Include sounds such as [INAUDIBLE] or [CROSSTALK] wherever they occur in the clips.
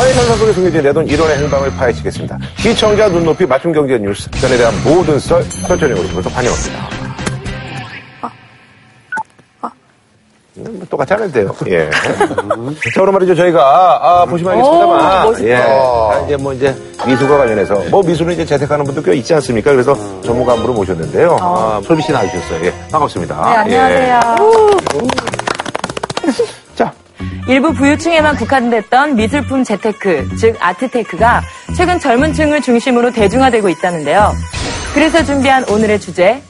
사회 현상 속에 숨겨진 내돈 1원의 행방을 파헤치겠습니다. 시청자 눈높이 맞춤 경제 뉴스, 전에 대한 모든 썰, 설전형으로 불러서 환영합니다. 음, 뭐 똑같이 하면 돼요. 예. [LAUGHS] 자, 오늘 말이죠. 저희가, 아, 보시면 알겠습니다만. 멋있다. 예. 자, 이제 뭐 이제 미술과 관련해서, 뭐 미술은 이제 재택하는 분도 꽤 있지 않습니까? 그래서 전문가 한 분을 모셨는데요. 아, 솔비 씨 나와주셨어요. 예. 반갑습니다. 네, 안녕하세요. 예. 자, 일부 부유층에만 국한됐던 미술품 재테크, 즉 아트테크가 최근 젊은 층을 중심으로 대중화되고 있다는데요. 그래서 준비한 오늘의 주제.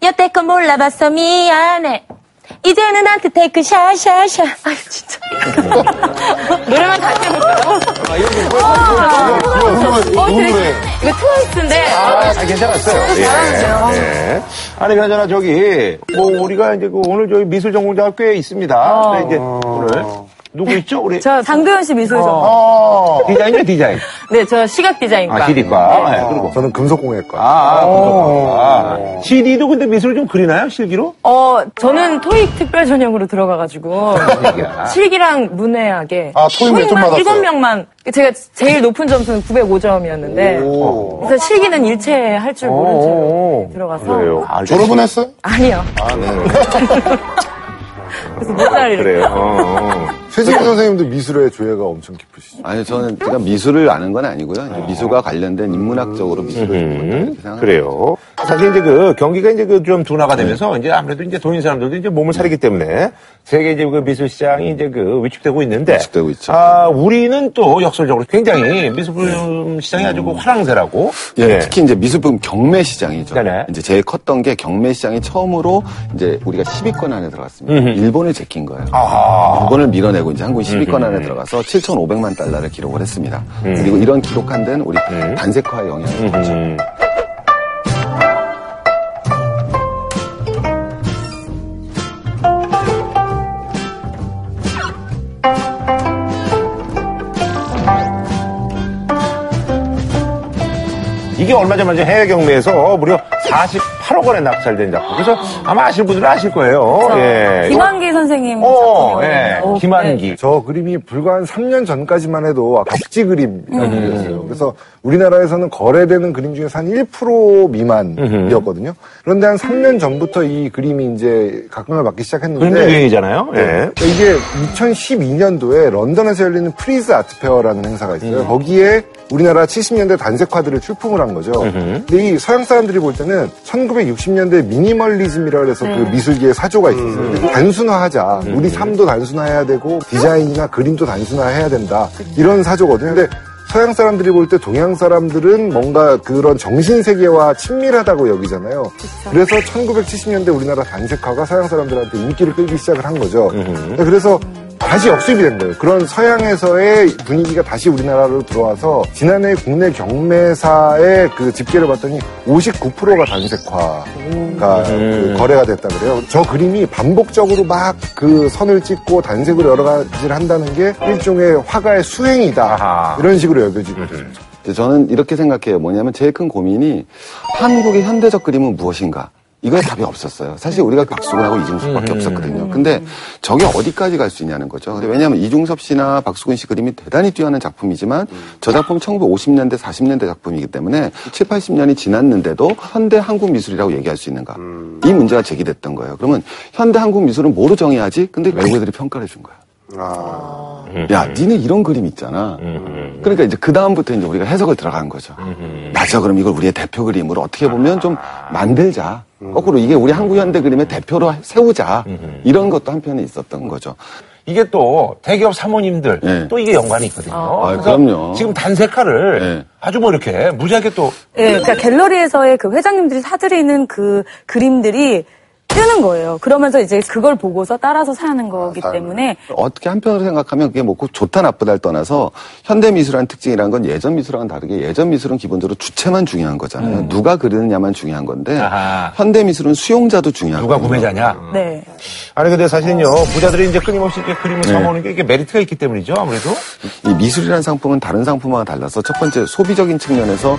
여태껏 몰라봤어 미안해. 이제는 아트테크 샤샤샤. 아유 진짜. 노래만 다시 해볼까요? 어, 되게, 이거 트와이스인데. 아, 잘 괜찮았어요. 잘하는데요. 예. 예. 아니, 그나저나 저기, 뭐, 우리가 이제 그 오늘 저희 미술 전공자가 꽤 있습니다. 근데 이제 오늘 누구 있죠? 우리. 저 장도연 씨 미술 전공. 어, 디자인이요, 디자인. [LAUGHS] 네, 저 시각 디자인과. 아, CD과. 예, 그리고. 저는 금속공예과. 아, 아, 아, CD도 근데 미술 좀 그리나요, 실기로? 어, 저는 토익 특별 전형으로 들어가가지고. 실기랑 문해하게 아, 토익 몇점 받았어요? 일곱 명만 제가 제일 높은 점수는 905점이었는데 오. 그래서 실기는 일체 할 줄 모른 채로 들어가서 그래요. 아, 졸업은 했어요? 아니요. 아, 네. [LAUGHS] 그래서 못살 이렇게. 그래요. 어, 어. 최진기 선생님도 미술에 조예가 엄청 깊으시죠? 아니 저는 제가 미술을 아는 건 아니고요. 미술과 관련된 인문학적으로 미술을 음, 생각합니다. 그래요. 사실 이제 그 경기가 이제 그 좀 둔화가 되면서 이제 아무래도 이제 돈 있는 사람들도 이제 몸을 사리기 때문에 세계 이제 그 미술 시장이 이제 그 위축되고 있는데. 위축되고 있죠. 아, 우리는 또 역설적으로 굉장히 미술품 시장이 아주 그 화랑새라고. 예, 네. 특히 이제 미술품 경매 시장이죠. 네네. 이제 제일 컸던 게 경매 시장이 처음으로 이제 우리가 10위권 안에 들어갔습니다. 일본을 제낀 거예요. 아. 일본을 밀어내고 이제 한국 10위권 안에 들어가서 7,500만 달러를 기록을 했습니다. 그리고 이런 기록한 데는 우리 단색화의 영향이 컸죠. 음. 이게 얼마 전에 해외 경매에서 무려 48억 원에 낙찰된 작품. 그래서 아마 아실 분들은 아실 거예요. 예. 김환기 선생님. 어, 작품이거든요. 예. 어, 김환기. 저 그림이 불과 한 3년 전까지만 해도 벽지 그림이라는 그림이었어요. 그래서 우리나라에서는 거래되는 그림 중에서 한 1% 미만이었거든요. 그런데 한 3년 전부터 이 그림이 이제 각광을 받기 시작했는데 유행이잖아요. 예. 그러니까 이게 2012년도에 런던에서 열리는 프리즈 아트페어라는 행사가 있어요. 거기에 우리나라 70년대 단색화들을 출품을 한 거죠. 근데 이 서양 사람들이 볼 때는 1960년대 미니멀리즘이라고 해서 그 미술계의 사조가 있었어요. 근데 단순화하자. 우리 삶도 단순화해야 되고 디자인이나 그림도 단순화해야 된다. 이런 사조거든요. 근데 서양 사람들이 볼 때 동양 사람들은 뭔가 그런 정신 세계와 친밀하다고 여기잖아요. 그래서 1970년대 우리나라 단색화가 서양 사람들한테 인기를 끌기 시작을 한 거죠. 그래서 다시 역수입이 된 거예요. 그런 서양에서의 분위기가 다시 우리나라로 들어와서 지난해 국내 경매사의 그 집계를 봤더니 59%가 단색화가 그 거래가 됐다 그래요. 저 그림이 반복적으로 막 그 선을 찍고 단색으로 여러 가지를 한다는 게 일종의 화가의 수행이다. 아하. 이런 식으로 여겨지고 있죠. 이제 저는 이렇게 생각해요. 뭐냐면 제일 큰 고민이 한국의 현대적 그림은 무엇인가? 이거에 답이 없었어요. 사실 우리가 박수근하고 이중섭밖에 없었거든요. 근데 저게 어디까지 갈 수 있냐는 거죠. 왜냐하면 이중섭 씨나 박수근 씨 그림이 대단히 뛰어난 작품이지만 저 작품 1950년대, 40년대 작품이기 때문에 7, 80년이 지났는데도 현대 한국 미술이라고 얘기할 수 있는가? 이 문제가 제기됐던 거예요. 그러면 현대 한국 미술은 뭐로 정해야지? 근데 외국 애들이 평가를 해준 거 야. 야, 니네 이런 그림 있잖아. 그러니까 이제 그 다음부터 이제 우리가 해석을 들어간 거죠. 맞아, 그럼 이걸 우리의 대표 그림으로 어떻게 보면 좀 만들자. 거꾸로 이게 우리 한국 현대 그림의 대표로 세우자. 이런 것도 한편에 있었던 거죠. 이게 또 대기업 사모님들 네. 또 이게 연관이 있거든요. 아, 그래서 그럼요. 지금 단색화를 네. 아주 뭐 이렇게 무지하게 또 예, 그러니까 갤러리에서의 그 회장님들이 사들이는 그 그림들이 뜨는 거예요. 그러면서 이제 그걸 보고서 따라서 사는 거기 때문에 어떻게 한편으로 생각하면 그게 뭐 꼭 좋다 나쁘다를 떠나서 현대 미술한 특징이라는 건 예전 미술하고는 다르게 예전 미술은 기본적으로 주체만 중요한 거잖아요. 누가 그리느냐만 중요한 건데 아하. 현대 미술은 수용자도 중요하고 누가 구매자냐. 네. 아니 근데 사실은요 부자들이 이제 끊임없이 이렇게 그림을 사모으는 게 이게 메리트가 있기 때문이죠 아무래도. 이 미술이라는 상품은 다른 상품과 달라서 첫 번째 소비적인 측면에서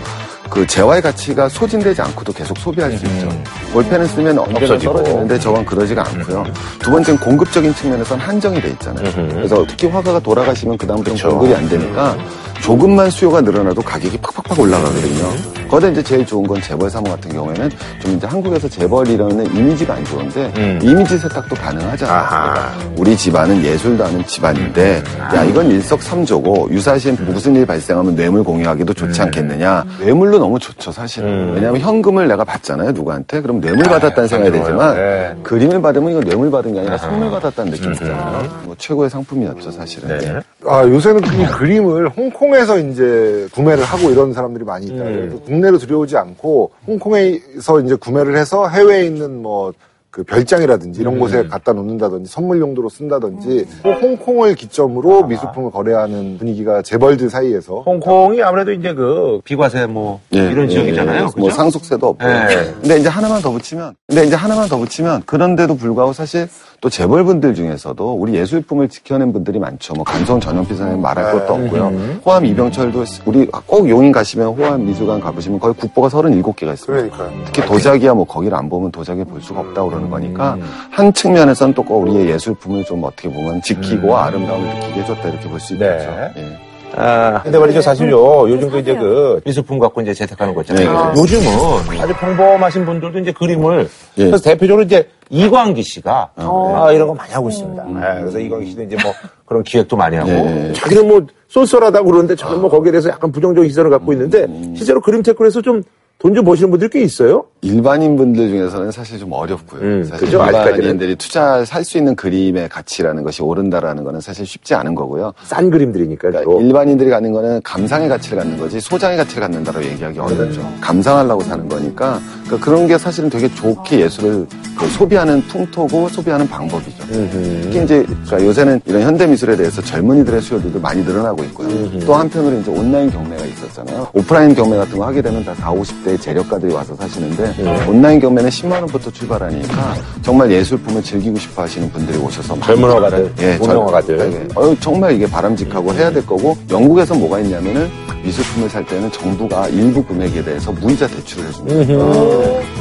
그 재화의 가치가 소진되지 않고도 계속 소비할 수 있죠. 볼펜을 쓰면 언제나 없어지고. 떨어지는데 저건 그러지가 않고요. 두 번째는 공급적인 측면에서는 한정이 돼 있잖아요. 그래서 특히 화가가 돌아가시면 그다음부터는 공급이 안 되니까 조금만 수요가 늘어나도 가격이 팍팍팍 올라가거든요. 거기다 이제 제일 좋은 건 재벌 사모 같은 경우에는 좀 이제 한국에서 재벌이라는 이미지가 안 좋은데 이미지 세탁도 가능하잖아요. 우리 집안은 예술도 하는 집안인데 야 이건 일석삼조고 유사시에 무슨 일 발생하면 뇌물 공유하기도 좋지 않겠느냐. 뇌물로 너무 좋죠 사실은. 왜냐하면 현금을 내가 받잖아요 누구한테. 그럼 뇌물 받았다는 생각이 좋아요. 되지만 네. 그림을 받으면 이거 뇌물 받은 게 아니라 선물 받았다는 느낌이잖아요. 뭐 최고의 상품이었죠 사실은. 네. 아, 요새는 이 그림을 홍콩 에서 이제 구매를 하고 이런 사람들이 많이 있다. 그래서 국내로 들여오지 않고 홍콩에서 이제 구매를 해서 해외에 있는 뭐 그 별장이라든지 이런 곳에 갖다 놓는다든지 선물 용도로 쓴다든지 꼭 홍콩을 기점으로 미술품을 거래하는 분위기가 재벌들 사이에서 홍콩이 아무래도 이제 그 비과세 뭐 예, 이런 예, 지역이잖아요. 예. 그죠? 뭐 상속세도 없고. 예. 근데 이제 하나만 더 붙이면, 근데 이제 하나만 더 붙이면, 그런데도 불구하고 사실 또 재벌분들 중에서도 우리 예술품을 지켜낸 분들이 많죠. 뭐 감성 전염피사는 말할 것도 없고요. 호암 이병철도 우리 꼭 용인 가시면 호암 미술관 가보시면 거의 국보가 37개가 있습니다. 그러니까요. 특히 도자기야 뭐 거기를 안 보면 도자기 볼 수가 없다고 그러는 거니까 한 측면에서는 또꼭 우리의 예술품을 좀 어떻게 보면 지키고 아름다움을 느끼게 해줬다 이렇게 볼 수 있겠죠. 네. 예. 아, 근데 말이죠, 사실요. 요즘 그 이제 그 미술품 갖고 이제 재택하는 거 있잖아요. 네. 요즘은 아주 평범하신 분들도 이제 그림을 예. 그래서 대표적으로 이제 이광기 씨가 아, 이런 거 많이 하고 있습니다. 예, 그래서 이광기 씨도 이제 뭐 그런 기획도 많이 하고 예. 자기는 뭐 쏠쏠하다고 그러는데 저는 뭐 거기에 대해서 약간 부정적인 시선을 갖고 있는데 실제로 그림 테크에서 좀 돈 좀 버시는 분들이 꽤 있어요. 일반인 분들 중에서는 사실 좀 어렵고요. 음, 사실 그죠? 일반인들이 투자 살수 있는 그림의 가치라는 것이 오른다라는 거는 사실 쉽지 않은 거고요. 싼 그림들이니까 그러니까. 일반인들이 갖는 거는 감상의 가치를 갖는 거지 소장의 가치를 갖는다고 얘기하기 어렵죠. 감상하려고 사는 거니까 그런 게 사실은 되게 좋게 예술을 그 소비하는 풍토고 소비하는 방법이죠. 특히 이제 그러니까 요새는 이런 현대 미술에 대해서 젊은이들의 수요들도 많이 늘어나고 있고요. 또 한편으로 이제 온라인 경매가 있었잖아요. 오프라인 경매 같은 거 하게 되면 다 40, 50대 재력가들이 와서 사시는데 온라인 경매는 10만 원부터 출발하니까 정말 예술품을 즐기고 싶어 하시는 분들이 오셔서 젊은 화가들, 예, 돈 젊- 화가들. 예. 어, 정말 이게 바람직하고 해야 될 거고 영국에서 뭐가 있냐면은 미술품을 살 때는 정부가 일부 금액에 대해서 무이자 대출을 해줍니다.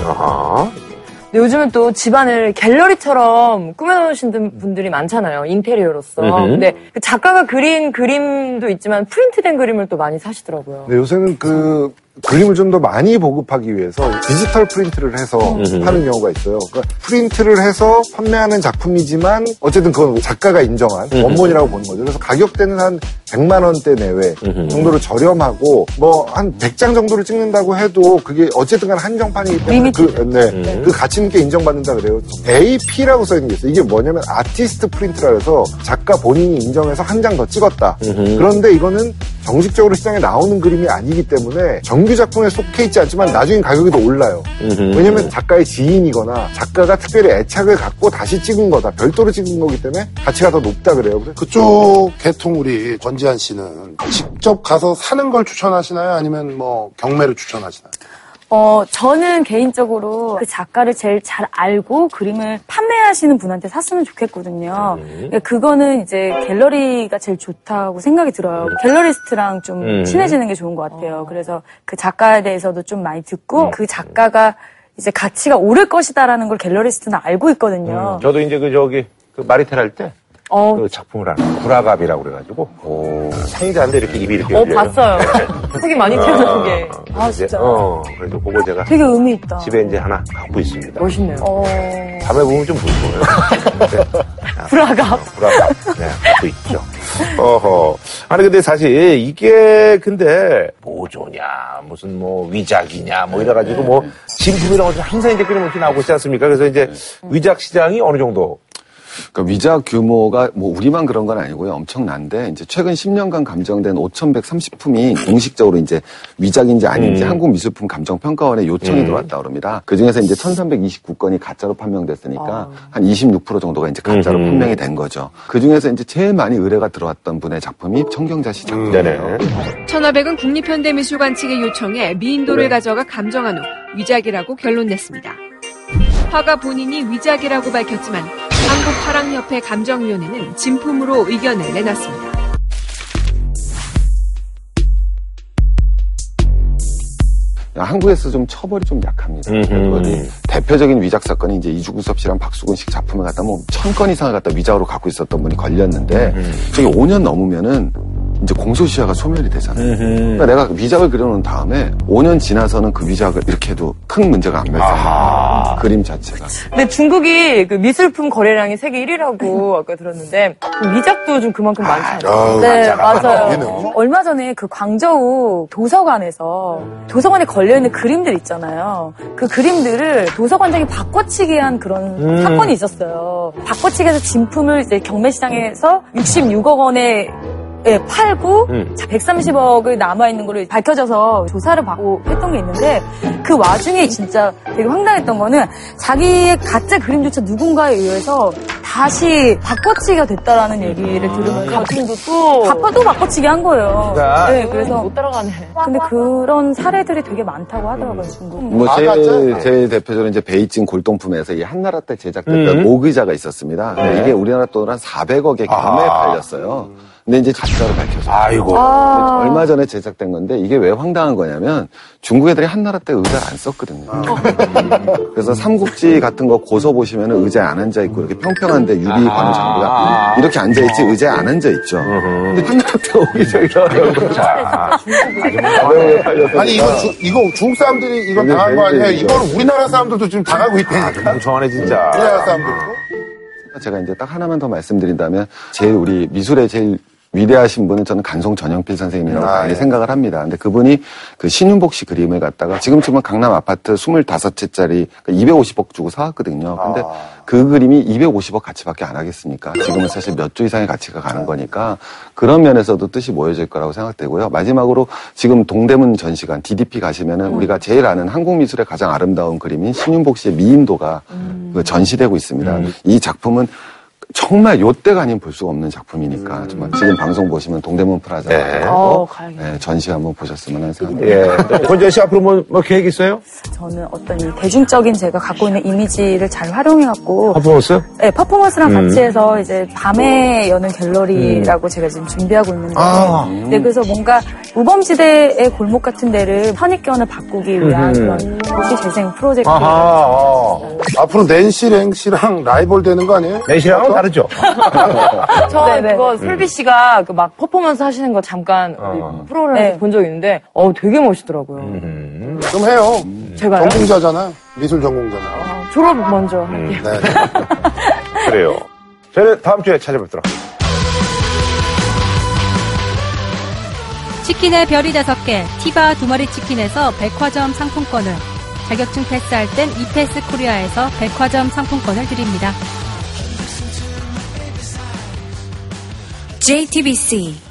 아하. 근데 요즘은 또 집안을 갤러리처럼 꾸며놓으신 분들이 많잖아요. 인테리어로서. 음흠. 근데 그 작가가 그린 그림도 있지만 프린트된 그림을 또 많이 사시더라고요. 근데 요새는 그 그림을 좀 더 많이 보급하기 위해서 디지털 프린트를 해서 하는 경우가 있어요. 그러니까 프린트를 해서 판매하는 작품이지만 어쨌든 그건 작가가 인정한 원본이라고 보는 거죠. 그래서 가격대는 한 100만 원대 내외 정도로 저렴하고 뭐 한 100장 정도를 찍는다고 해도 그게 어쨌든 간 한정판이기 때문에 그, 네, 그 가치 있게 인정받는다 그래요. AP라고 써 있는 게 있어요. 이게 뭐냐면 아티스트 프린트라 해서 작가 본인이 인정해서 한 장 더 찍었다. 그런데 이거는 정식적으로 시장에 나오는 그림이 아니기 때문에 정규 작품에 속해 있지 않지만 나중에 가격이 더 올라요. 왜냐면 작가의 지인이거나 작가가 특별히 애착을 갖고 다시 찍은 거다. 별도로 찍은 거기 때문에 가치가 더 높다 그래요. 그래서 그쪽 계통 우리 권지한 씨는 직접 가서 사는 걸 추천하시나요? 아니면 뭐 경매를 추천하시나요? 어, 저는 개인적으로 그 작가를 제일 잘 알고 그림을 판매하시는 분한테 샀으면 좋겠거든요. 그러니까 그거는 이제 갤러리가 제일 좋다고 생각이 들어요. 갤러리스트랑 좀 음. 친해지는 게 좋은 것 같아요. 그래서 그 작가에 대해서도 좀 많이 듣고 그 작가가 이제 가치가 오를 것이다라는 걸 갤러리스트는 알고 있거든요. 저도 이제 그 저기 그 마리텔 할 때 그 어, 작품을 하나 구라갑이라고 그래가지고 상자인데 이렇게 입이 이렇게 어, 열려요. 봤어요. 속이 많이 튀어나온 게. 아, 이제, 진짜. 어, 그래서 그거 제가 되게 의미 있다. 집에 이제 하나 갖고 있습니다. 멋있네요. 어, 밤에 보면 좀 무서워요. [LAUGHS] 불화갑. 불안감. 네, 갖고 있죠. 어허. 아니, 근데 사실 이게 근데 뭐조냐, 무슨 뭐 위작이냐, 뭐 이래가지고 뭐 진품이라고 해서 항상 이제 끊임없이 나오고 있지 않습니까? 그래서 이제 위작 시장이 어느 정도 그러니까 위작 규모가 뭐 우리만 그런 건 아니고요. 엄청난데 이제 최근 10년간 감정된 5,130품이 공식적으로 이제 위작인지 아닌지 한국 미술품 감정 평가원에 요청이 들어왔다 그럽니다. 그 중에서 이제 1,329건이 가짜로 판명됐으니까 한26% 정도가 이제 가짜로 음. 판명이 된 거죠. 그 중에서 이제 제일 많이 의뢰가 들어왔던 분의 작품이 청경자 씨 작품이에요. 네네. 천하백은 국립현대미술관 측의 요청에 미인도를 가져가 감정한 후 위작이라고 결론 냈습니다. 화가 본인이 위작이라고 밝혔지만 한국화랑협회 감정위원회는 진품으로 의견을 내놨습니다. 한국에서 좀 처벌이 좀 약합니다. 대표적인 위작 사건이 이제 이주구섭 씨랑 박수근 씨 작품을 갖다 뭐 천 건 이상을 갖다 위작으로 갖고 있었던 분이 걸렸는데 저게 5년 넘으면은 이제 공소시효가 소멸이 되잖아요. 그러니까 내가 위작을 그려놓은 다음에 5년 지나서는 그 위작을 이렇게 해도 큰 문제가 안 발생해요. 그림 자체가. 근데 중국이 그 미술품 거래량이 세계 1위라고 아까 들었는데 그 위작도 좀 그만큼 많잖아요. 아우, 네. 맞아요. 얘는. 얼마 전에 그 광저우 도서관에서 도서관에 걸려있는 그림들 있잖아요. 그 그림들을 도서관장이 바꿔치기 한 그런 사건이 있었어요. 바꿔치기해서 진품을 이제 경매시장에서 66억 원에 예, 팔고 음. 130억을 남아있는 걸로 밝혀져서 조사를 받고 했던 게 있는데 그 와중에 진짜 되게 황당했던 거는 자기의 가짜 그림조차 누군가에 의해서 다시 바꿔치기가 됐다라는 얘기를 들으면서 또 바꿔 또 바꿔치기 한 거예요. 그러니까 네, 그래서 못 따라가네. 근데 그런 사례들이 되게 많다고 하더라고요, 중국. 뭐 아, 제일, 맞죠? 제일 대표적으로 이제 베이징 골동품에서 이 한나라 때 제작됐던 음. 오의자가 있었습니다. 근데 이게 우리나라 돈 한 400억에 경매에 아. 팔렸어요. 근데 이제 가짜로 밝혀졌어요. 아이고. 아, 얼마 전에 제작된 건데 이게 왜 황당한 거냐면 중국 애들이 한나라 때 의자를 안 썼거든요. 그래서 삼국지 같은 거 고서 보시면 의자에 안 앉아 있고 이렇게 평평한데 유리 관우 장비가 이렇게 앉아 있지 의자에 안 앉아 있죠. 근데 한나라 때 오기적이라고 아니 이거 주- 이거 중국 사람들이 이거 당한 거 아니에요? 이거는 우리나라 사람들도 지금 당하고 있다니까. 멍청하네, 진짜. 우리나라 사람들도. 제가 이제 딱 하나만 더 말씀드린다면 제일 우리 미술의 제일 위대하신 분은 저는 간송 전영필 선생님이라고 아, 많이 예. 생각을 합니다. 근데 그분이 그 신윤복 씨 그림을 갖다가 지금쯤은 강남 아파트 25채짜리 250억 주고 사왔거든요. 근데 아. 그 그림이 250억 가치밖에 안 하겠습니까? 지금은 사실 몇조 이상의 가치가 가는 거니까 그런 면에서도 뜻이 모여질 거라고 생각되고요. 마지막으로 지금 동대문 전시관 DDP 가시면은 우리가 제일 아는 한국 미술의 가장 아름다운 그림인 신윤복 씨의 미인도가 그 전시되고 있습니다. 이 작품은 정말 요때가 아니면 볼 수가 없는 작품이니까 정말 지금 방송 보시면 동대문 프라자 네. 어. 네, 전시 한번 보셨으면 하는 생각입니다. 예. 권재 씨 앞으로 뭐, 뭐 계획 있어요? 저는 어떤 이 대중적인 제가 갖고 있는 이미지를 잘 활용해갖고 퍼포먼스? 네, 퍼포먼스랑 음. 같이 해서 이제 밤에 여는 갤러리라고 제가 지금 준비하고 있는데 아. 네, 그래서 뭔가 우범지대의 골목 같은 데를 선입견을 바꾸기 위한 음. 그런 도시 재생 프로젝트 아하, 어. 앞으로 낸시 랭시랑 라이벌 되는 거 아니에요? 내시랑은 다르죠? [LAUGHS] 저 네네. 그거 슬비 씨가 그 막 퍼포먼스 하시는 거 잠깐 우리 어. 프로그램에서 네. 본적 있는데 어 되게 멋있더라고요. 음. 좀 해요. 제가요? 전공자잖아. 미술 전공자잖아. 어, 졸업 먼저 할게요. 네. [LAUGHS] 그래요. 저희는 다음 주에 찾아뵙도록 하겠습니다. 치킨의 별이 다섯 개, 티바 두 마리 치킨에서 백화점 상품권을, 자격증 패스할 땐 이패스 코리아에서 백화점 상품권을 드립니다. JTBC